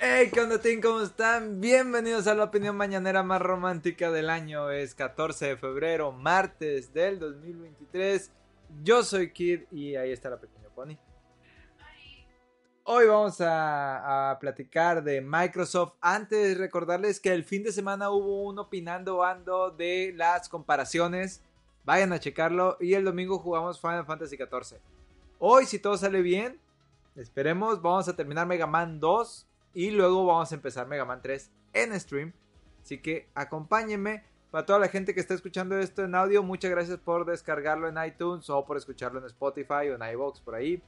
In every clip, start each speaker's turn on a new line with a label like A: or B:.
A: Hey, ¿qué onda, team? ¿Cómo están? Bienvenidos a la opinión mañanera más romántica del año. Es 14 de febrero, martes del 2023. Yo soy Kid y ahí está la pequeña Pony. Hoy vamos a, platicar de Microsoft. Antes recordarles que el fin de semana hubo un opinando ando de las comparaciones. Vayan a checarlo. Y el domingo jugamos Final Fantasy XIV. Hoy, si todo sale bien, esperemos, vamos a terminar Mega Man 2 y luego vamos a empezar Mega Man 3 en stream. Así que acompáñenme. Para toda la gente que está escuchando esto en audio, muchas gracias por descargarlo en iTunes o por escucharlo en Spotify o en iVoox por ahí.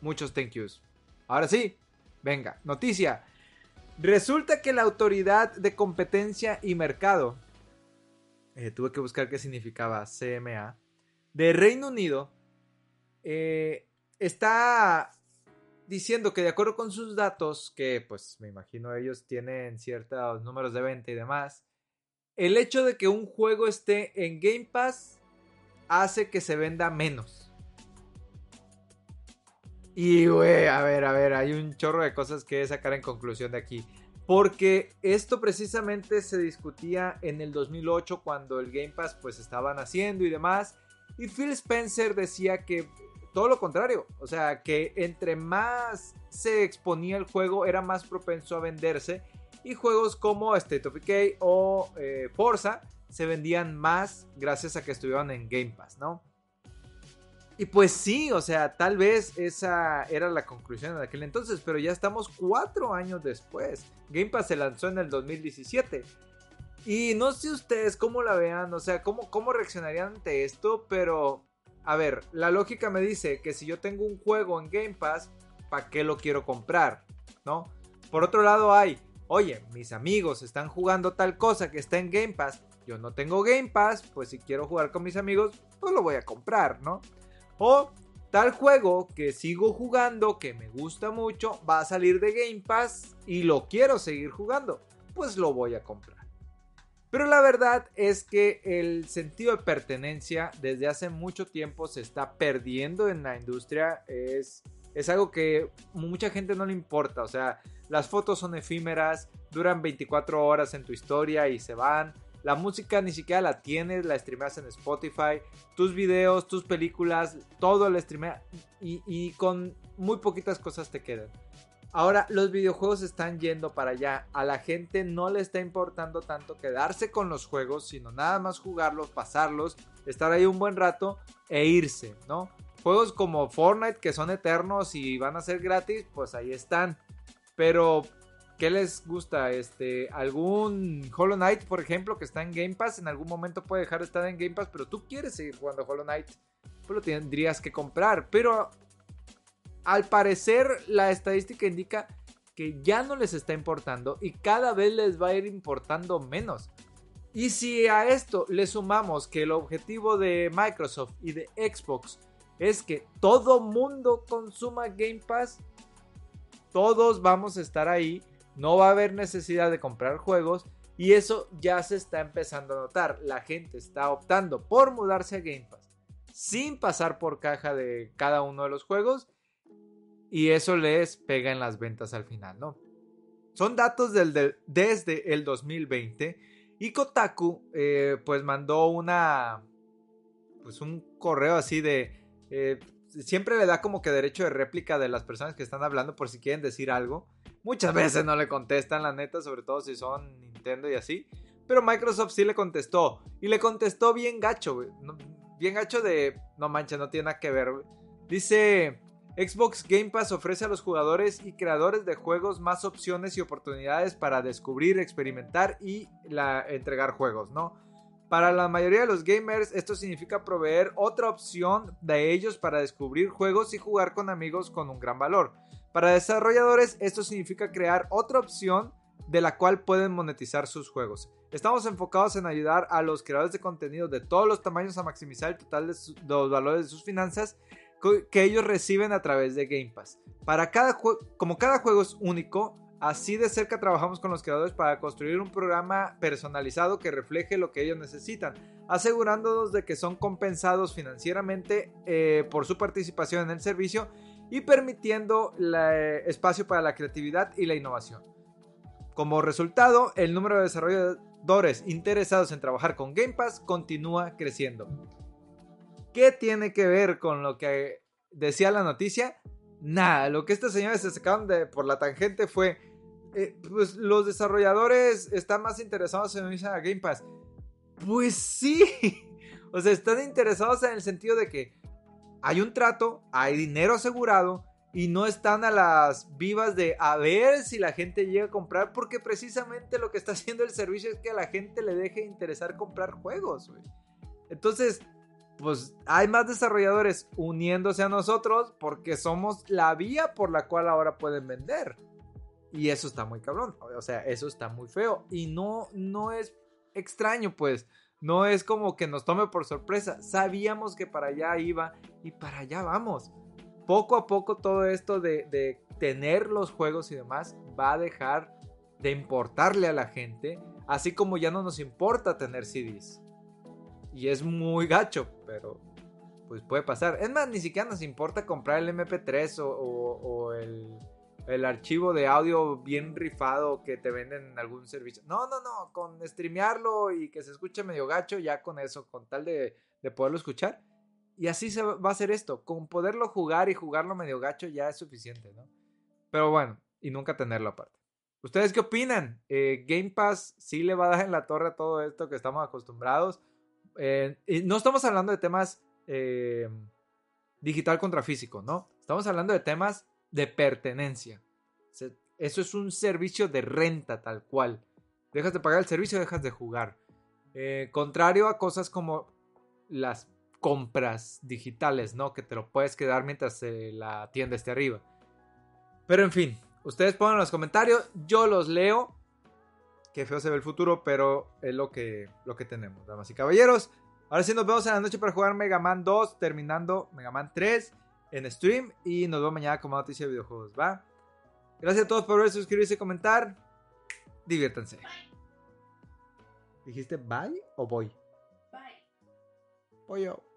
A: Muchos thank yous. Ahora sí, venga, noticia. Resulta que la Autoridad de Competencia y Mercado, eh, tuve que buscar qué significaba CMA, de Reino Unido, eh, está diciendo que de acuerdo con sus datos, que pues me imagino ellos tienen ciertos números de venta y demás, el hecho de que un juego esté en Game Pass hace que se venda menos. Y güey, a ver, a ver, hay un chorro de cosas que sacar en conclusión de aquí. Porque esto precisamente se discutía en el 2008 cuando el Game Pass pues estaban haciendo y demás. Y Phil Spencer decía que todo lo contrario. O sea, que entre más se exponía el juego, era más propenso a venderse. Y juegos como State of o eh, Forza se vendían más gracias a que estuvieron en Game Pass, ¿no? Y pues sí, o sea, tal vez esa era la conclusión de aquel entonces, pero ya estamos cuatro años después. Game Pass se lanzó en el 2017. Y no sé ustedes cómo la vean, o sea, cómo, cómo reaccionarían ante esto, pero a ver, la lógica me dice que si yo tengo un juego en Game Pass, ¿para qué lo quiero comprar? ¿No? Por otro lado hay, oye, mis amigos están jugando tal cosa que está en Game Pass, yo no tengo Game Pass, pues si quiero jugar con mis amigos, pues lo voy a comprar, ¿no? O tal juego que sigo jugando, que me gusta mucho, va a salir de Game Pass y lo quiero seguir jugando, pues lo voy a comprar. Pero la verdad es que el sentido de pertenencia desde hace mucho tiempo se está perdiendo en la industria. Es, es algo que mucha gente no le importa. O sea, las fotos son efímeras, duran 24 horas en tu historia y se van. La música ni siquiera la tienes, la streameas en Spotify. Tus videos, tus películas, todo lo streameas y, y con muy poquitas cosas te quedan. Ahora los videojuegos están yendo para allá. A la gente no le está importando tanto quedarse con los juegos, sino nada más jugarlos, pasarlos, estar ahí un buen rato e irse, ¿no? Juegos como Fortnite que son eternos y van a ser gratis, pues ahí están. Pero ¿qué les gusta? Este, algún Hollow Knight, por ejemplo, que está en Game Pass, en algún momento puede dejar de estar en Game Pass, pero tú quieres seguir jugando Hollow Knight, pues lo tendrías que comprar. Pero al parecer la estadística indica que ya no les está importando y cada vez les va a ir importando menos. Y si a esto le sumamos que el objetivo de Microsoft y de Xbox es que todo mundo consuma Game Pass, todos vamos a estar ahí, no va a haber necesidad de comprar juegos y eso ya se está empezando a notar. La gente está optando por mudarse a Game Pass sin pasar por caja de cada uno de los juegos y eso les pega en las ventas al final, ¿no? Son datos desde el 2020 y Kotaku eh, pues mandó una pues un correo así de eh, siempre le da como que derecho de réplica de las personas que están hablando por si quieren decir algo. Muchas veces no le contestan la neta, sobre todo si son Nintendo y así. Pero Microsoft sí le contestó. Y le contestó bien gacho, Bien gacho de... No manches, no tiene nada que ver, Dice... Xbox Game Pass ofrece a los jugadores y creadores de juegos más opciones y oportunidades para descubrir, experimentar y entregar juegos, ¿no? Para la mayoría de los gamers esto significa proveer otra opción de ellos para descubrir juegos y jugar con amigos con un gran valor. Para desarrolladores esto significa crear otra opción de la cual pueden monetizar sus juegos. Estamos enfocados en ayudar a los creadores de contenido de todos los tamaños a maximizar el total de, los valores de sus finanzas que ellos reciben a través de Game Pass. Para cada como cada juego es único, así de cerca trabajamos con los creadores para construir un programa personalizado que refleje lo que ellos necesitan, asegurándonos de que son compensados financieramente eh, por su participación en el servicio y permitiendo eh, espacio para la creatividad y la innovación. Como resultado, el número de desarrolladores interesados en trabajar con Game Pass continúa creciendo. ¿Qué tiene que ver con lo que decía la noticia? Nada, lo que estos señores se sacaron de, por la tangente fue, eh, pues los desarrolladores están más interesados en unirse a Game Pass. Pues sí, o sea, están interesados en el sentido de que hay un trato, hay dinero asegurado y no están a las vivas de a ver si la gente llega a comprar porque precisamente lo que está haciendo el servicio es que a la gente le deje interesar comprar juegos. Entonces, pues hay más desarrolladores uniéndose a nosotros porque somos la vía por la cual ahora pueden vender. Y eso está muy cabrón. O sea, eso está muy feo. Y no, no es extraño, pues. No es como que nos tome por sorpresa. Sabíamos que para allá iba y para allá vamos. Poco a poco todo esto de, de tener los juegos y demás va a dejar de importarle a la gente. Así como ya no nos importa tener CDs. Y es muy gacho, pero pues puede pasar. Es más, ni siquiera nos importa comprar el MP3 o, el, el, archivo de audio bien rifado que te venden en algún servicio. No, no, no, con streamearlo y que se escuche medio gacho, ya con eso, con tal de, de poderlo escuchar. Y así se va a hacer esto. Con poderlo jugar y jugarlo medio gacho ya es suficiente, ¿no? Pero bueno, y nunca tenerlo aparte. ¿Ustedes qué opinan? Eh, ¿Game Pass sí le va a dar en la torre a todo esto que estamos acostumbrados? Eh, no estamos hablando de temas eh, digital contra físico, ¿no? Estamos hablando de temas de pertenencia. Eso es un servicio de renta tal cual. Dejas de pagar el servicio, dejas de jugar. Eh, contrario a cosas como las compras digitales, ¿no? Que te lo puedes quedar mientras la tienda esté arriba. Pero en fin, ustedes pongan los comentarios, yo los leo Qué feo se ve el futuro, pero es lo que, lo que tenemos, damas y caballeros. Ahora sí nos vemos en la noche para jugar Mega Man 2, terminando Mega Man 3 en stream. Y nos vemos mañana con más noticia de videojuegos, ¿va? Gracias a todos por ver, suscribirse y comentar. Diviértanse. ¿Dijiste bye o voy? Bye. Pollo.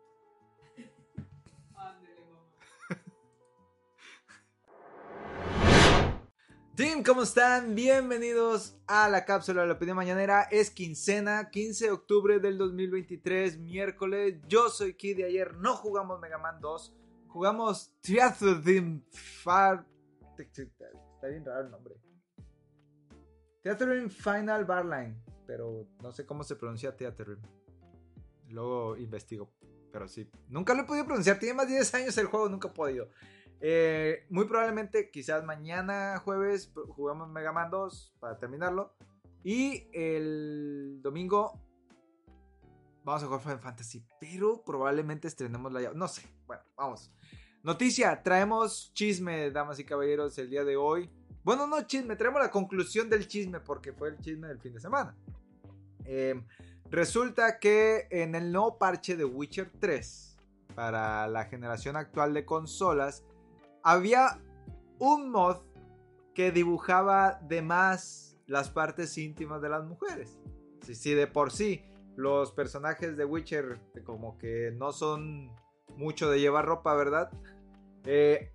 A: Team, ¿cómo están? Bienvenidos a la cápsula de la opinión mañanera. Es quincena, 15 de octubre del 2023, miércoles. Yo soy Kid de ayer no jugamos Mega Man 2, jugamos Theater Far. Está bien raro el nombre. Theater Final Barline, pero no sé cómo se pronuncia Theater Luego investigo, pero sí. Nunca lo he podido pronunciar, tiene más de 10 años el juego, nunca he podido. Eh, muy probablemente, quizás mañana jueves, jugamos Mega Man 2 para terminarlo. Y el domingo vamos a jugar Final Fantasy. Pero probablemente estrenemos la llave. No sé. Bueno, vamos. Noticia: traemos chisme, damas y caballeros, el día de hoy. Bueno, no chisme, traemos la conclusión del chisme porque fue el chisme del fin de semana. Em, resulta que en el nuevo parche de Witcher 3 para la generación actual de consolas había un mod que dibujaba de más las partes íntimas de las mujeres. Si, sí, de por sí los personajes de Witcher como que no son mucho de llevar ropa, ¿verdad? Eh,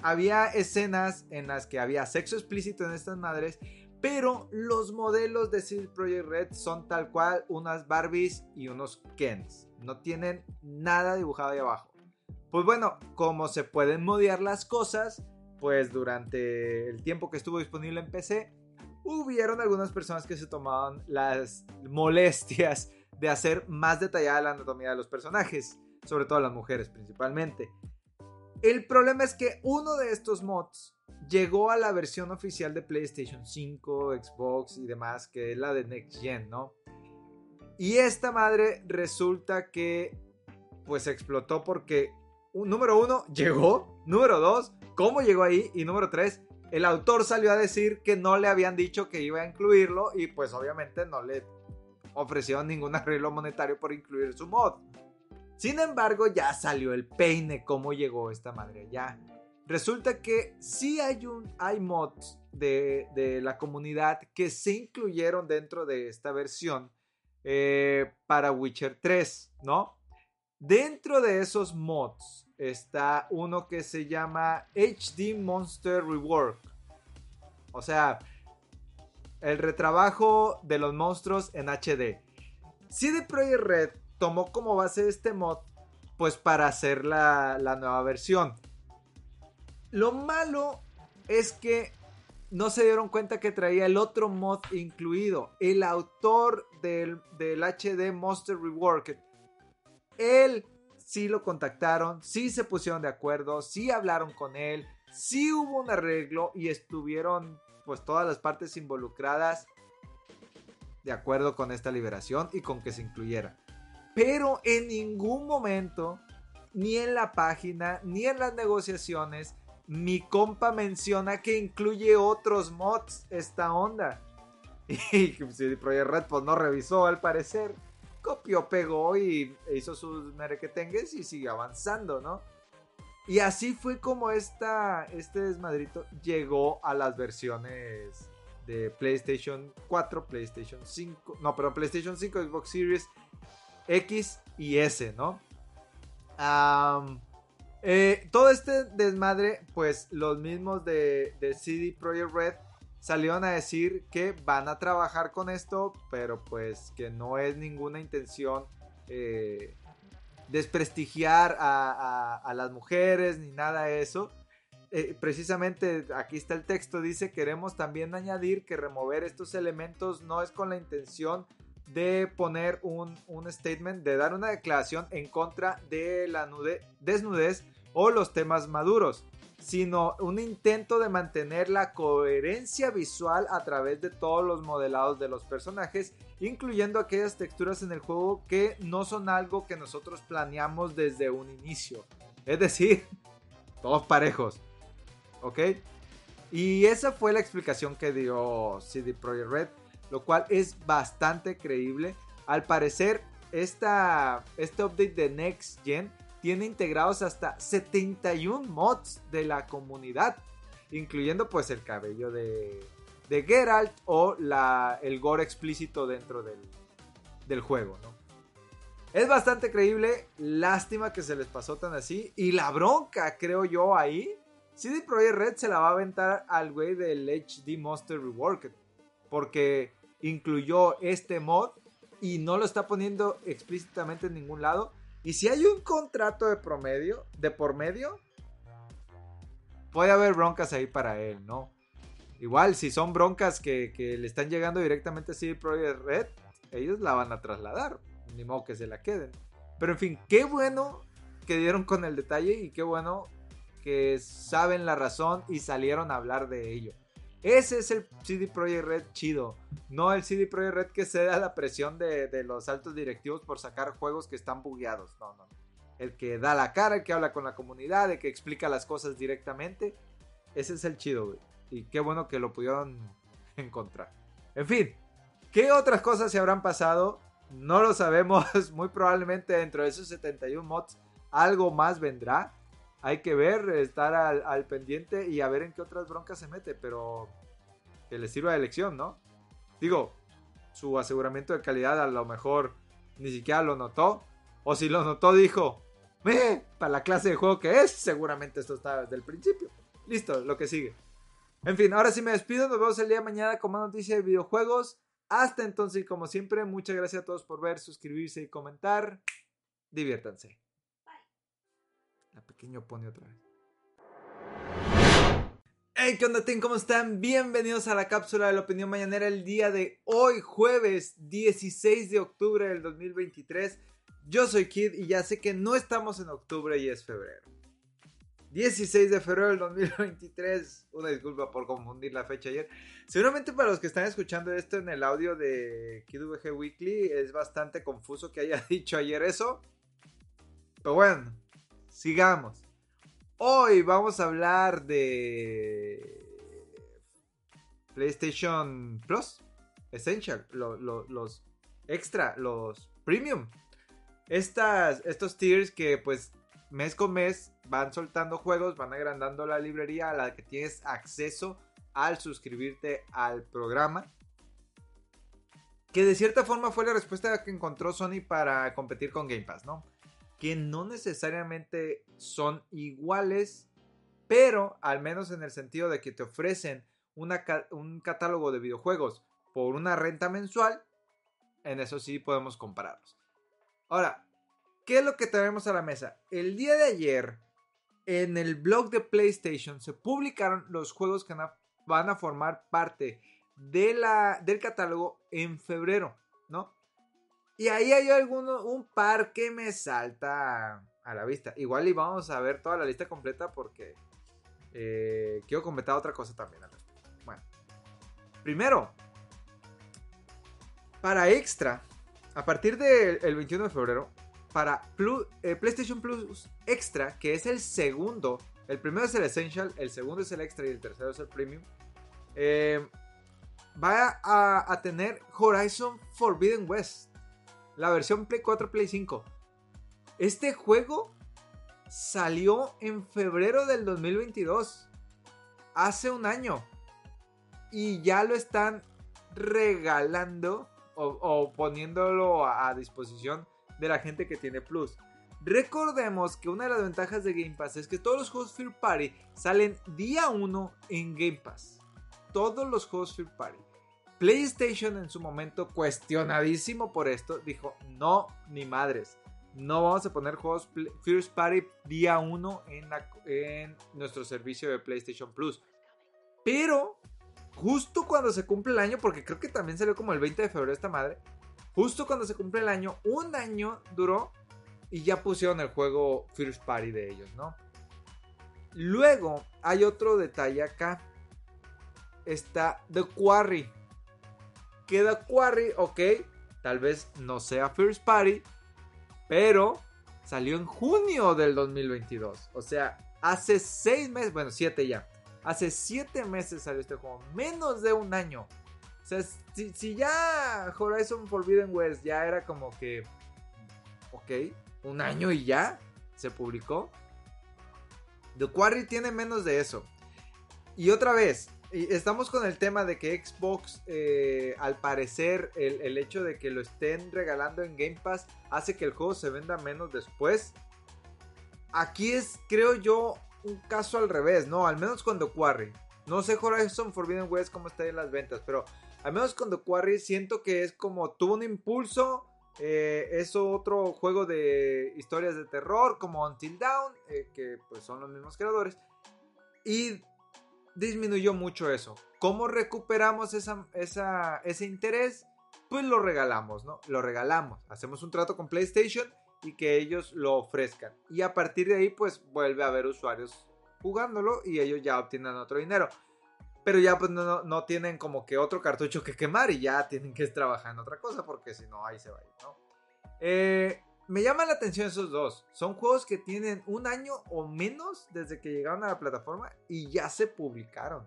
A: había escenas en las que había sexo explícito en estas madres, pero los modelos de CD Projekt Red son tal cual unas Barbies y unos Kens. No tienen nada dibujado ahí abajo. Pues bueno, como se pueden modear las cosas, pues durante el tiempo que estuvo disponible en PC, hubieron algunas personas que se tomaban las molestias de hacer más detallada la anatomía de los personajes, sobre todo las mujeres principalmente. El problema es que uno de estos mods llegó a la versión oficial de PlayStation 5, Xbox y demás, que es la de Next Gen, ¿no? Y esta madre resulta que pues explotó porque número uno, llegó. Número dos, cómo llegó ahí. Y número tres, el autor salió a decir que no le habían dicho que iba a incluirlo y pues obviamente no le ofrecieron ningún arreglo monetario por incluir su mod. Sin embargo, ya salió el peine cómo llegó esta madre ya. Resulta que sí hay, un, hay mods de, la comunidad que se incluyeron dentro de esta versión eh, para Witcher 3, ¿no? Dentro de esos mods está uno que se llama HD Monster Rework. O sea, el retrabajo de los monstruos en HD. CD Projekt Red tomó como base este mod, pues para hacer la, nueva versión. Lo malo es que no se dieron cuenta que traía el otro mod incluido. El autor del, del HD Monster Rework. Él sí lo contactaron, sí se pusieron de acuerdo, sí hablaron con él, sí hubo un arreglo y estuvieron pues todas las partes involucradas de acuerdo con esta liberación y con que se incluyera. Pero en ningún momento, ni en la página, ni en las negociaciones, mi compa menciona que incluye otros mods esta onda. Y si Project Red pues no revisó al parecer copió, pegó y hizo sus merequetengues y sigue avanzando, ¿no? Y así fue como esta, este desmadrito llegó a las versiones de PlayStation 4, PlayStation 5, no, pero PlayStation 5, Xbox Series X y S, ¿no? Eh, todo este desmadre, pues los mismos de, de CD Projekt Red salieron a decir que van a trabajar con esto, pero pues que no es ninguna intención eh, desprestigiar a, las mujeres ni nada de eso. Eh, precisamente aquí está el texto, dice queremos también añadir que remover estos elementos no es con la intención de poner un, un statement, de dar una declaración en contra de la desnudez o los temas maduros sino un intento de mantener la coherencia visual a través de todos los modelados de los personajes, incluyendo aquellas texturas en el juego que no son algo que nosotros planeamos desde un inicio. Es decir, todos parejos. ¿Ok? Y esa fue la explicación que dio CD Projekt Red, lo cual es bastante creíble. Al parecer, esta, este update de Next Gen tiene integrados hasta 71 mods de la comunidad, incluyendo pues el cabello de, Geralt o el gore explícito dentro del, del juego, ¿no? Es bastante creíble, lástima que se les pasó tan así. Y la bronca, creo yo, ahí. CD Projekt Red se la va a aventar al güey del HD Monster Reworked. Porque incluyó este mod y no lo está poniendo explícitamente en ningún lado. Y si hay un contrato de promedio, de por medio, puede haber broncas ahí para él, ¿no? Igual, si son broncas que, le están llegando directamente a CD Projekt Red, ellos la van a trasladar. Ni modo que se la queden. Pero en fin, qué bueno que dieron con el detalle y qué bueno que saben la razón y salieron a hablar de ello. Ese es el CD Projekt Red chido. No el CD Projekt Red que se da la presión de, los altos directivos por sacar juegos que están bugueados. No, no. El que da la cara, el que habla con la comunidad, el que explica las cosas directamente. Ese es el chido, güey. Y qué bueno que lo pudieron encontrar. En fin, ¿qué otras cosas se habrán pasado? No lo sabemos. Muy probablemente dentro de esos 71 mods algo más vendrá hay que ver, estar al, pendiente y a ver en qué otras broncas se mete, pero que le sirva de lección, ¿no? Digo, su aseguramiento de calidad a lo mejor ni siquiera lo notó, o si lo notó dijo, ¡Eh! Para la clase de juego que es, seguramente esto está desde el principio. Listo, lo que sigue. En fin, ahora sí me despido, nos vemos el día de mañana con más noticias de videojuegos. Hasta entonces, y como siempre, muchas gracias a todos por ver, suscribirse y comentar. Diviértanse. Pequeño pone otra vez. Hey, ¿qué onda, ¿Cómo están? Bienvenidos a la cápsula de la opinión mañanera el día de hoy, jueves 16 de octubre del 2023. Yo soy Kid y ya sé que no estamos en octubre y es febrero. 16 de febrero del 2023. Una disculpa por confundir la fecha ayer. Seguramente para los que están escuchando esto en el audio de KidVG Weekly es bastante confuso que haya dicho ayer eso. Pero bueno, sigamos. Hoy vamos a hablar de PlayStation Plus, Essential, los extra, los premium. Estas, estos tiers que pues mes con mes van soltando juegos, van agrandando la librería a la que tienes acceso al suscribirte al programa. Que de cierta forma fue la respuesta que encontró Sony para competir con Game Pass, ¿no? Que no necesariamente son iguales, pero al menos en el sentido de que te ofrecen un catálogo de videojuegos por una renta mensual, en eso sí podemos compararlos. Ahora, ¿qué es lo que tenemos a la mesa? El día de ayer, en el blog de PlayStation, se publicaron los juegos que van a formar parte de la, del catálogo en febrero, ¿no? Y ahí hay alguno, un par que me salta a la vista. Igual y vamos a ver toda la lista completa porque eh, quiero comentar otra cosa también. Bueno, primero, para extra, a partir del 21 de febrero, para eh, PlayStation Plus Extra, que es el segundo, el primero es el Essential, el segundo es el Extra y el tercero es el Premium, eh, va a, tener Horizon Forbidden West, la versión Play 4, Play 5. Este juego salió en febrero del 2022, hace un año, y ya lo están regalando o, poniéndolo a, disposición de la gente que tiene Plus. Recordemos que una de las ventajas de Game Pass es que todos los juegos Fear Party salen día 1 en Game Pass. Todos los juegos Fear Party. PlayStation en su momento, cuestionadísimo por esto, dijo: No, ni madres. No vamos a poner juegos First Party día 1 en, nuestro servicio de PlayStation Plus. Pero justo cuando se cumple el año, porque creo que también salió como el 20 de febrero esta madre, justo cuando se cumple el año, un año duró y ya pusieron el juego First Party de ellos, ¿no? Luego hay otro detalle acá. Está The Quarry. Que The Quarry, ok, tal vez no sea First Party, pero salió en junio del 2022. O sea, hace 6 meses, bueno, 7 ya. Hace 7 meses salió este juego, menos de un año. O sea, si, ya Horizon Forbidden West ya era como que, ok, un año y ya se publicó. The Quarry tiene menos de eso. Y otra vez, estamos con el tema de que Xbox, eh, al parecer, el, el, hecho de que lo estén regalando en Game Pass hace que el juego se venda menos después. Aquí es, creo yo, un caso al revés, ¿no? Al menos The Quarry. No sé Horizon Forbidden West cómo está en las ventas, pero al menos The Quarry siento que es como tuvo un impulso. Eh, es otro juego de historias de terror como Until Dawn, eh, que pues son los mismos creadores. Y disminuyó mucho eso. ¿Cómo recuperamos ese interés? Pues lo regalamos, ¿no? Lo regalamos. Hacemos un trato con PlayStation y que ellos lo ofrezcan. Y a partir de ahí, pues vuelve a haber usuarios jugándolo y ellos ya obtienen otro dinero. Pero ya pues no, tienen como que otro cartucho que quemar y ya tienen que trabajar en otra cosa porque si no ahí se va a ir, ¿no? Eh, me llama la atención esos dos. Son juegos que tienen un año o menos desde que llegaron a la plataforma y ya se publicaron.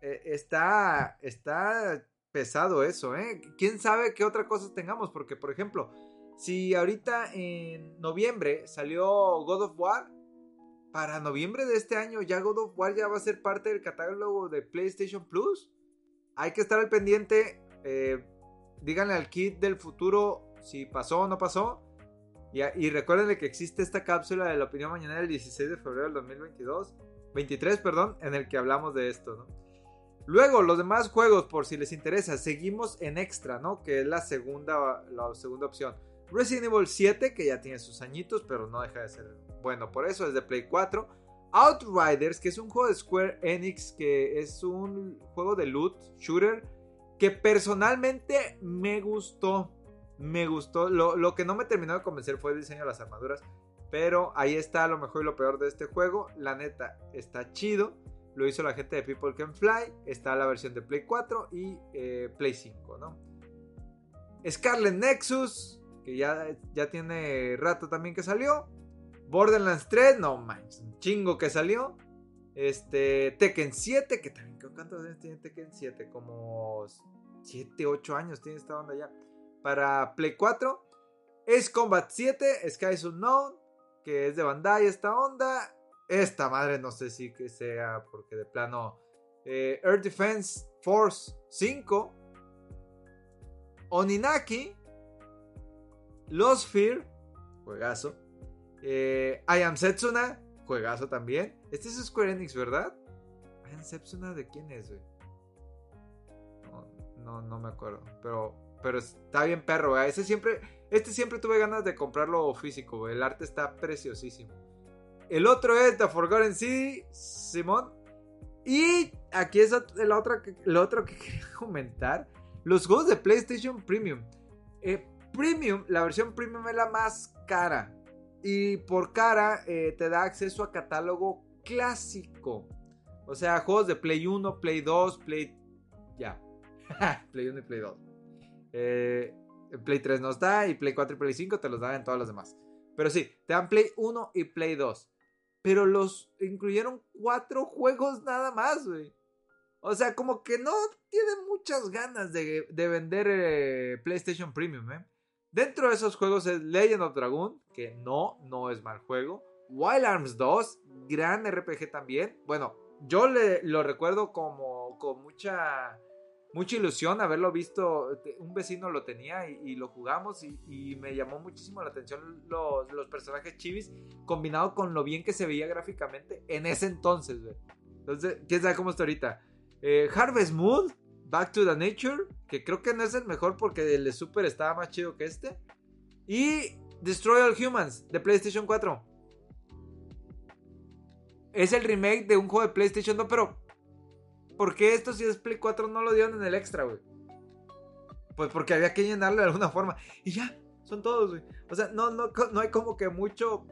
A: Eh, está, está pesado eso, ¿eh? ¿Quién sabe qué otra cosa tengamos? Porque, por ejemplo, si ahorita en noviembre salió God of War, para noviembre de este año ya God of War ya va a ser parte del catálogo de PlayStation Plus. Hay que estar al pendiente. Eh, díganle al kit del futuro si pasó o no pasó. Y, y recuerden que existe esta cápsula de la opinión mañana del 16 de febrero del 2022. 23, perdón, en el que hablamos de esto. Luego, los demás juegos, por si les interesa, seguimos en extra, ¿no? Que es la segunda, la segunda opción. Resident Evil 7, que ya tiene sus añitos, pero no deja de ser bueno por eso, es de Play 4. Outriders, que es un juego de Square Enix, que es un juego de loot shooter, que personalmente me gustó. Me gustó. Lo, que no me terminó de convencer fue el diseño de las armaduras. Pero ahí está lo mejor y lo peor de este juego. La neta, está chido. Lo hizo la gente de People Can Fly. Está la versión de Play 4 y eh, Play 5, ¿no? Scarlet Nexus, que ya, ya tiene rato también que salió. Borderlands 3, no manches, un chingo que salió. Este, Tekken 7, que también, ¿cuántos años tiene Tekken 7? Como 7, 8 años tiene esta onda ya. Para Play 4. Ace Combat 7, Skies Unknown, que es de Bandai esta onda. Esta madre no sé si que sea, porque de plano. Eh, Air Defense Force 5. Oninaki. Lost Fear. Juegazo. Eh, I Am Setsuna. Juegazo también. Este es Square Enix, ¿verdad? I Am Setsuna de quién es, güey. No, no, me acuerdo. Pero, pero está bien perro, güey. Ese siempre, este siempre tuve ganas de comprarlo físico. El arte está preciosísimo. El otro es The Forgotten City, Simón. Y aquí es el otro, el otro que quería comentar. Los juegos de PlayStation Premium. Eh, Premium, la versión Premium es la más cara. Y por cara eh, te da acceso a catálogo clásico. O sea, juegos de Play 1, Play 2, Play... Ya. Play 1 y Play 2. Eh, Play 3 nos da y Play 4 y Play 5 te los dan en todas las demás. Pero sí, te dan Play 1 y Play 2. Pero los incluyeron cuatro juegos nada más, güey. O sea, como que no tienen muchas ganas de, vender eh, PlayStation Premium, ¿eh? Dentro de esos juegos es Legend of Dragon, que no, no es mal juego. Wild Arms 2, gran RPG también. Bueno, yo le, lo recuerdo como con mucha, mucha ilusión haberlo visto. Un vecino lo tenía y, lo jugamos y, me llamó muchísimo la atención los, personajes chivis combinado con lo bien que se veía gráficamente en ese entonces, Entonces, quién sabe cómo está ahorita. Eh, Harvest Moon, Back to the Nature, que creo que no es el mejor porque el de Super estaba más chido que este. Y Destroy All Humans de PlayStation 4. Es el remake de un juego de PlayStation 2, pero ¿por qué esto si es Play 4 no lo dieron en el extra, güey? Pues porque había que llenarlo de alguna forma. Y ya, son todos, güey. O sea, no, no, no hay como que mucho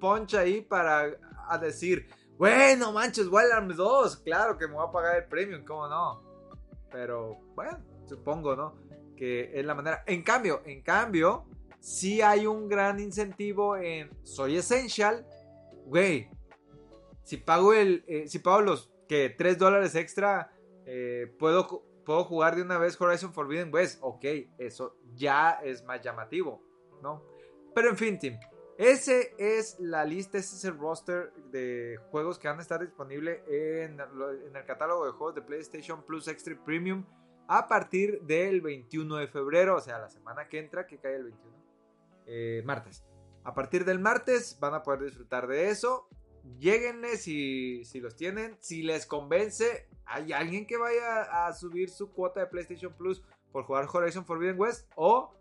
A: punch ahí para decir, bueno, manches, Wild Arms 2, claro que me voy a pagar el premium, ¿cómo no? Pero bueno, supongo, ¿no? Que es la manera. En cambio, en cambio, sí hay un gran incentivo en Soy Essential. Güey, si pago el. Eh, si pago los que 3 dólares extra, eh, puedo, puedo jugar de una vez Horizon Forbidden West. Ok, eso ya es más llamativo, ¿no? Pero en fin, Tim. Ese es la lista, ese es el roster de juegos que van a estar disponibles en, el catálogo de juegos de PlayStation Plus Extra Premium a partir del 21 de febrero, o sea, la semana que entra, que cae el 21, eh, martes. A partir del martes van a poder disfrutar de eso. Lléguenle si, si los tienen. Si les convence, hay alguien que vaya a subir su cuota de PlayStation Plus por jugar Horizon Forbidden West o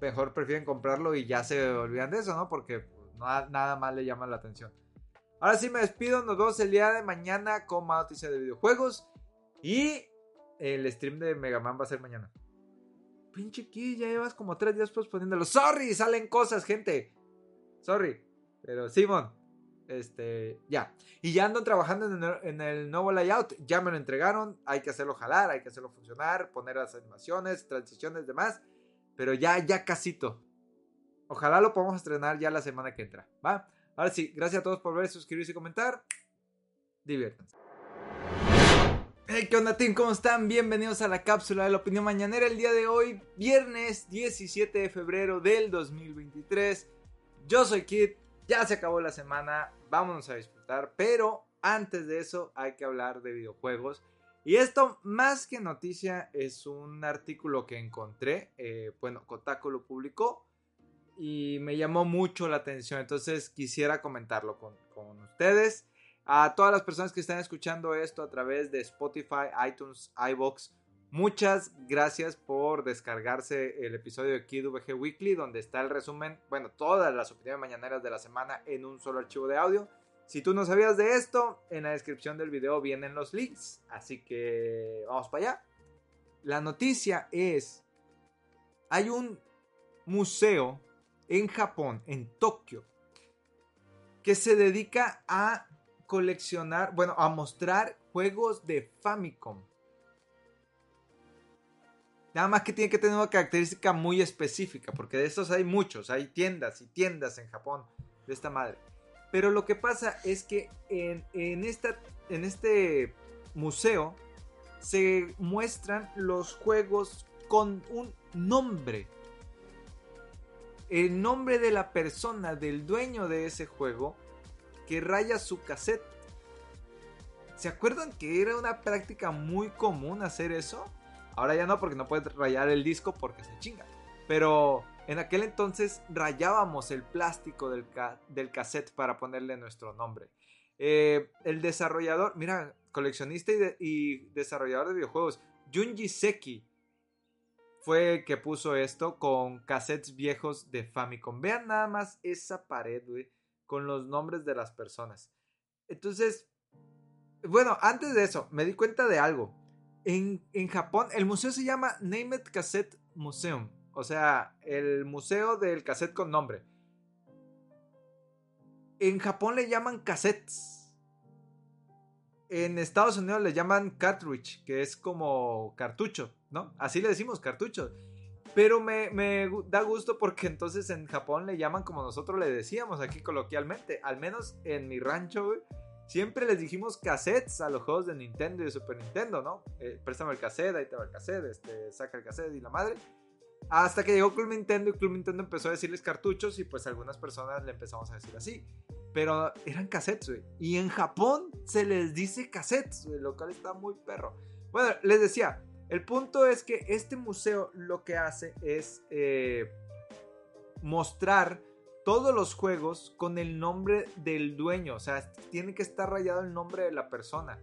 A: mejor prefieren comprarlo y ya se olvidan de eso, ¿no? Porque nada, más le llama la atención. Ahora sí me despido, nos vemos el día de mañana con más noticias de videojuegos y el stream de Mega Man va a ser mañana. Pinche Kid, ya llevas como tres días posponiéndolo. Sorry, salen cosas, gente. Sorry. Pero Simón, este, ya. Y ya ando trabajando en el, en el, nuevo layout. Ya me lo entregaron. Hay que hacerlo jalar, hay que hacerlo funcionar, poner las animaciones, transiciones, demás. Pero ya, ya casito. Ojalá lo podamos estrenar ya la semana que entra. ¿Va? Ahora sí, gracias a todos por ver, suscribirse y comentar. Diviértanse. Hey, ¿qué onda, team? ¿Cómo están? Bienvenidos a la cápsula de la opinión mañanera. El día de hoy, viernes 17 de febrero del 2023. Yo soy Kit. Ya se acabó la semana. Vámonos a disfrutar. Pero antes de eso, hay que hablar de videojuegos. Y esto, más que noticia, es un artículo que encontré. Eh, bueno, Kotaku lo publicó y me llamó mucho la atención. Entonces quisiera comentarlo con, con, ustedes. A todas las personas que están escuchando esto a través de Spotify, iTunes, iBox, muchas gracias por descargarse el episodio de Kid VG Weekly, donde está el resumen, bueno, todas las opiniones mañaneras de la semana en un solo archivo de audio. Si tú no sabías de esto, en la descripción del video vienen los links. Así que vamos para allá. La noticia es, hay un museo en Japón, en Tokio, que se dedica a coleccionar, bueno, a mostrar juegos de Famicom. Nada más que tiene que tener una característica muy específica, porque de estos hay muchos, hay tiendas y tiendas en Japón de esta madre. Pero lo que pasa es que en, en, esta, en este museo se muestran los juegos con un nombre. El nombre de la persona, del dueño de ese juego, que raya su cassette. ¿Se acuerdan que era una práctica muy común hacer eso? Ahora ya no, porque no puedes rayar el disco porque se chinga. Pero en aquel entonces rayábamos el plástico del, del cassette para ponerle nuestro nombre. Eh, el desarrollador, mira, coleccionista y, desarrollador de videojuegos, Junji Seki, fue el que puso esto con cassettes viejos de Famicom. Vean nada más esa pared, güey, con los nombres de las personas. Entonces, bueno, antes de eso, me di cuenta de algo. En, Japón, el museo se llama Named Cassette Museum. O sea, el museo del cassette con nombre. En Japón le llaman cassettes. En Estados Unidos le llaman cartridge, que es como cartucho, ¿no? Así le decimos cartucho. Pero me, da gusto porque entonces en Japón le llaman como nosotros le decíamos aquí coloquialmente. Al menos en mi rancho, Siempre les dijimos cassettes a los juegos de Nintendo y de Super Nintendo, ¿no? Eh, préstame el cassette, ahí te va el cassette, este, saca el cassette y la madre. Hasta que llegó Club Nintendo y Club Nintendo empezó a decirles cartuchos y pues algunas personas le empezamos a decir así. Pero eran cassettes, güey. Y en Japón se les dice cassettes, güey, lo cual está muy perro. Bueno, les decía, el punto es que este museo lo que hace es eh, mostrar todos los juegos con el nombre del dueño. O sea, tiene que estar rayado el nombre de la persona.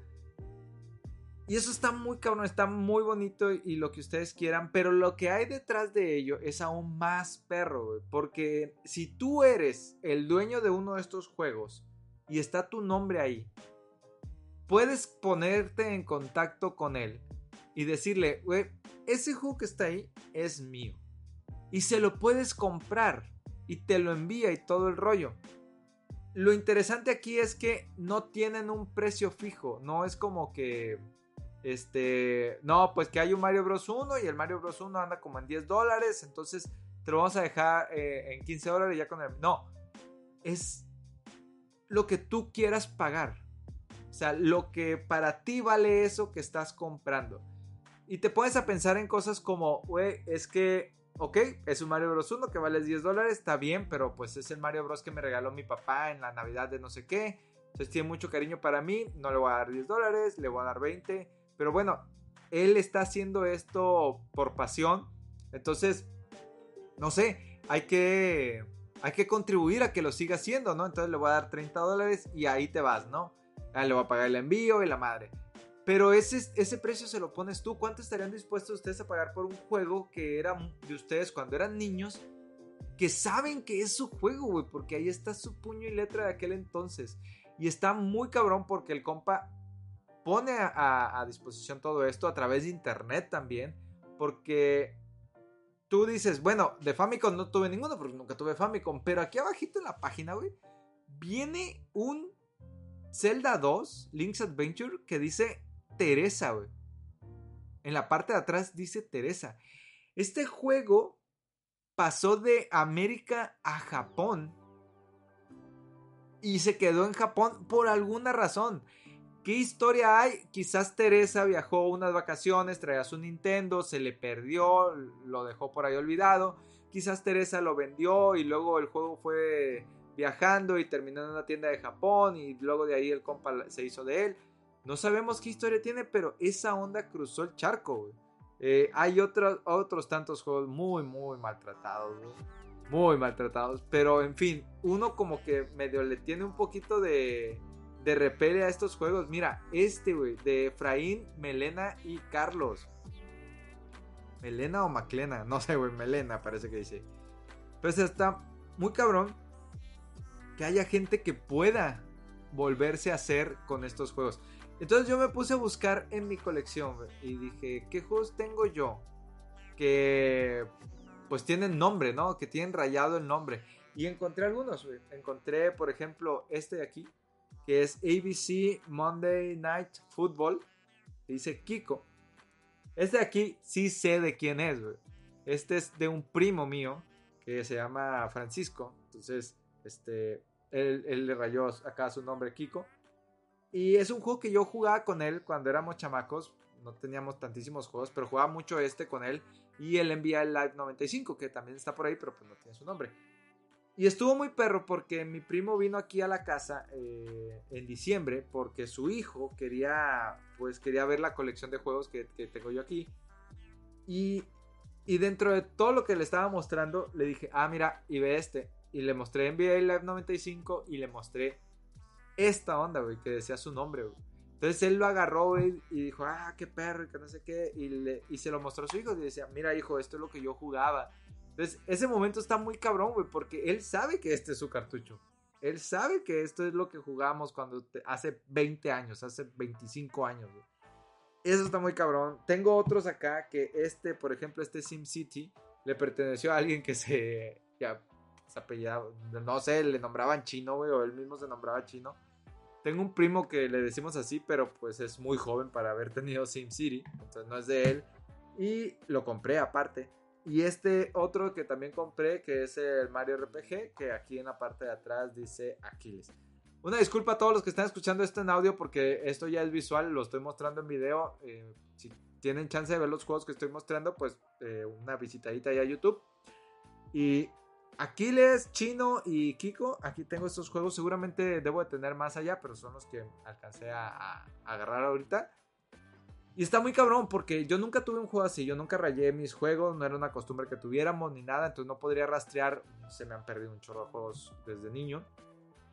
A: Y eso está muy cabrón, está muy bonito y lo que ustedes quieran, pero lo que hay detrás de ello es aún más perro, Porque si tú eres el dueño de uno de estos juegos y está tu nombre ahí, puedes ponerte en contacto con él y decirle, güey, ese juego que está ahí es mío. Y se lo puedes comprar y te lo envía y todo el rollo. Lo interesante aquí es que no tienen un precio fijo, no es como que este, no, pues que hay un Mario Bros 1 y el Mario Bros 1 anda como en 10 dólares, entonces te lo vamos a dejar eh, en 15 dólares ya con el... No, es lo que tú quieras pagar. O sea, lo que para ti vale eso que estás comprando. Y te pones a pensar en cosas como, güey, es que, ok, es un Mario Bros 1 que vale 10 dólares, está bien, pero pues es el Mario Bros que me regaló mi papá en la Navidad de no sé qué. Entonces tiene mucho cariño para mí, no le voy a dar 10 dólares, le voy a dar 20 pero bueno, él está haciendo esto por pasión. Entonces, no sé, hay que, hay que contribuir a que lo siga haciendo, ¿no? Entonces le voy a dar 30 dólares y ahí te vas, ¿no? le voy a pagar el envío y la madre. Pero ese, ese precio se lo pones tú. ¿Cuánto estarían dispuestos ustedes a pagar por un juego que era de ustedes cuando eran niños? Que saben que es su juego, güey. Porque ahí está su puño y letra de aquel entonces. Y está muy cabrón porque el compa pone a, disposición todo esto a través de internet también, porque tú dices, bueno, de Famicom no tuve ninguno porque nunca tuve Famicom, pero aquí abajito en la página, güey, viene un Zelda 2, Link's Adventure, que dice Teresa, güey. En la parte de atrás dice Teresa. Este juego pasó de América a Japón y se quedó en Japón por alguna razón. ¿Qué historia hay? Quizás Teresa viajó unas vacaciones, traía su Nintendo, se le perdió, lo dejó por ahí olvidado. Quizás Teresa lo vendió y luego el juego fue viajando y terminó en una tienda de Japón y luego de ahí el compa se hizo de él. No sabemos qué historia tiene, pero esa onda cruzó el charco. Eh, hay otros, otros tantos juegos muy, muy maltratados. Muy maltratados. Pero en fin, uno como que medio le tiene un poquito de de repele a estos juegos. Mira, este, güey, de Efraín, Melena y Carlos. Melena o Maclena, no sé, güey, Melena parece que dice. Pues está muy cabrón que haya gente que pueda volverse a hacer con estos juegos. Entonces yo me puse a buscar en mi colección y dije, ¿qué juegos tengo yo? Que pues tienen nombre, ¿no? Que tienen rayado el nombre. Y encontré algunos, güey. Encontré, por ejemplo, este de aquí, que es ABC Monday Night Football. Dice Kiko. Este de aquí sí sé de quién es, Este es de un primo mío que se llama Francisco. Entonces, este, Él, él le rayó acá su nombre, Kiko. Y es un juego que yo jugaba con él cuando éramos chamacos. No teníamos tantísimos juegos, pero jugaba mucho este con él. Y el Live 95, que también está por ahí, pero pues no tiene su nombre. Y estuvo muy perro porque mi primo vino aquí a la casa eh, en diciembre porque su hijo quería, pues quería ver la colección de juegos que, tengo yo aquí. Y, y, dentro de todo lo que le estaba mostrando, le dije, ah, mira, y ve este. Y le mostré NBA Live 95 y le mostré esta onda, güey, que decía su nombre, güey. Entonces él lo agarró, güey, y dijo, ah, qué perro, y que no sé qué. Y, le, y se lo mostró a su hijo y decía, mira, hijo, esto es lo que yo jugaba. Entonces, ese momento está muy cabrón, güey, porque él sabe que este es su cartucho. Él sabe que esto es lo que jugamos cuando hace 20 años, hace 25 años, güey. Eso está muy cabrón. Tengo otros acá que este, por ejemplo, este SimCity le perteneció a alguien que se ya se apellidaba, no sé, le nombraban chino, güey, o él mismo se nombraba chino. Tengo un primo que le decimos así, pero pues es muy joven para haber tenido SimCity, entonces no es de él. Y lo compré aparte. Y este otro que también compré, que es el Mario RPG, que aquí en la parte de atrás dice Aquiles. Una disculpa a todos los que están escuchando esto en audio porque esto ya es visual, lo estoy mostrando en video. Eh, si tienen chance de ver los juegos que estoy mostrando, pues eh, una visitadita ahí a YouTube. Y Aquiles, Chino y Kiko, aquí tengo estos juegos. Seguramente debo de tener más allá, pero son los que alcancé a agarrar ahorita. Y está muy cabrón porque yo nunca tuve un juego así, yo nunca rayé mis juegos, no era una costumbre que tuviéramos ni nada, entonces no podría rastrear, se me han perdido un chorro de juegos desde niño.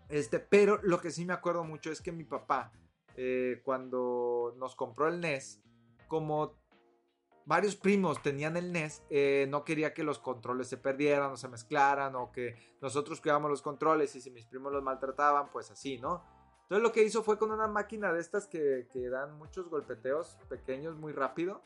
A: Este, pero lo que sí me acuerdo mucho es que mi papá, eh, cuando nos compró el NES, como varios primos tenían el NES, eh, no quería que los controles se perdieran o se mezclaran o que nosotros cuidáramos los controles y si mis primos los maltrataban, pues así, ¿no? Entonces lo que hizo fue con una máquina de estas que, dan muchos golpeteos pequeños muy rápido.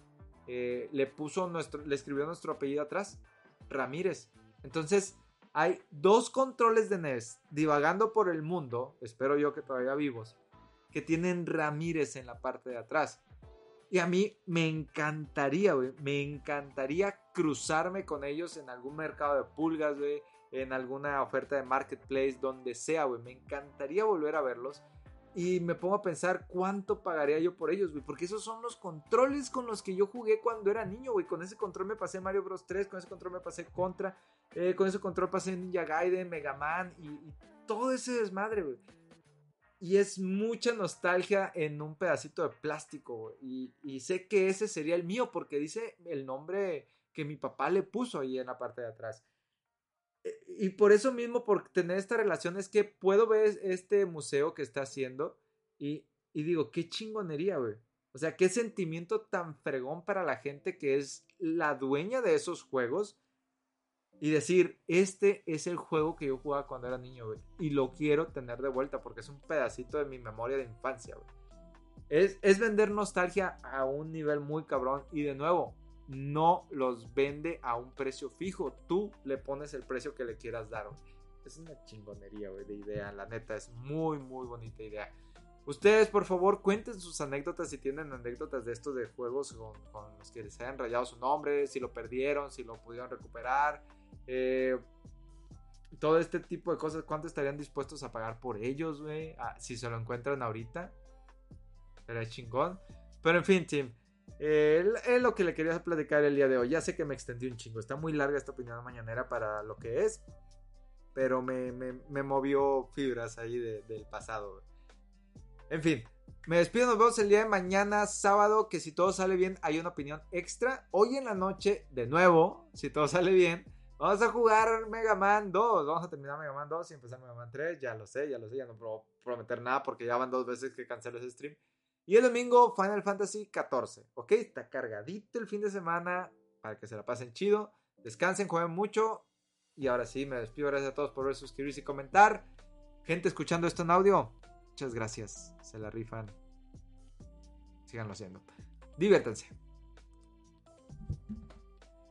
A: Eh, le puso nuestro, le escribió nuestro apellido atrás, Ramírez. Entonces hay dos controles de NES divagando por el mundo, espero yo que todavía vivos, que tienen Ramírez en la parte de atrás. Y a mí me encantaría, güey, me encantaría cruzarme con ellos en algún mercado de pulgas, güey, en alguna oferta de marketplace, donde sea, güey. Me encantaría volver a verlos. Y me pongo a pensar cuánto pagaría yo por ellos, güey. Porque esos son los controles con los que yo jugué cuando era niño, güey. Con ese control me pasé Mario Bros 3, con ese control me pasé Contra, eh, con ese control pasé Ninja Gaiden, Mega Man y, todo ese desmadre, güey. Y es mucha nostalgia en un pedacito de plástico. Y, y sé que ese sería el mío porque dice el nombre que mi papá le puso ahí en la parte de atrás y por eso mismo, por tener esta relación, es que puedo ver este museo que está haciendo y, digo, qué chingonería, güey. O sea, qué sentimiento tan fregón para la gente que es la dueña de esos juegos y decir, este es el juego que yo jugaba cuando era niño, güey. Y lo quiero tener de vuelta porque es un pedacito de mi memoria de infancia, güey. Es, es vender nostalgia a un nivel muy cabrón. Y de nuevo, no los vende a un precio fijo. Tú le pones el precio que le quieras dar. Es una chingonería, güey, de idea. La neta, es muy, muy bonita idea. Ustedes, por favor, cuenten sus anécdotas si tienen anécdotas de estos de juegos con, los que les hayan rayado su nombre, si lo perdieron, si lo pudieron recuperar. Eh, todo este tipo de cosas, ¿cuánto estarían dispuestos a pagar por ellos? Ah, si se lo encuentran ahorita. Será chingón. Pero en fin, Tim. Eh, es lo que le quería platicar el día de hoy. Ya sé que me extendí un chingo. Está muy larga esta opinión mañanera para lo que es. Pero me, movió fibras ahí del pasado. En fin, me despido. Nos vemos el día de mañana, sábado. Que si todo sale bien, hay una opinión extra. Hoy en la noche, de nuevo, si todo sale bien, vamos a jugar Mega Man 2. Vamos a terminar Mega Man 2 y empezar Mega Man 3. Ya lo sé, ya lo sé. Ya no puedo prometer nada porque ya van dos veces que cancelé ese stream. Y el domingo Final Fantasy XIV, ¿ok? Está cargadito el fin de semana para que se la pasen chido. Descansen, jueguen mucho. Y ahora sí, me despido. Gracias a todos por ver, suscribirse y comentar. Gente escuchando esto en audio, muchas gracias. Se la rifan. Síganlo haciendo. Diviértanse.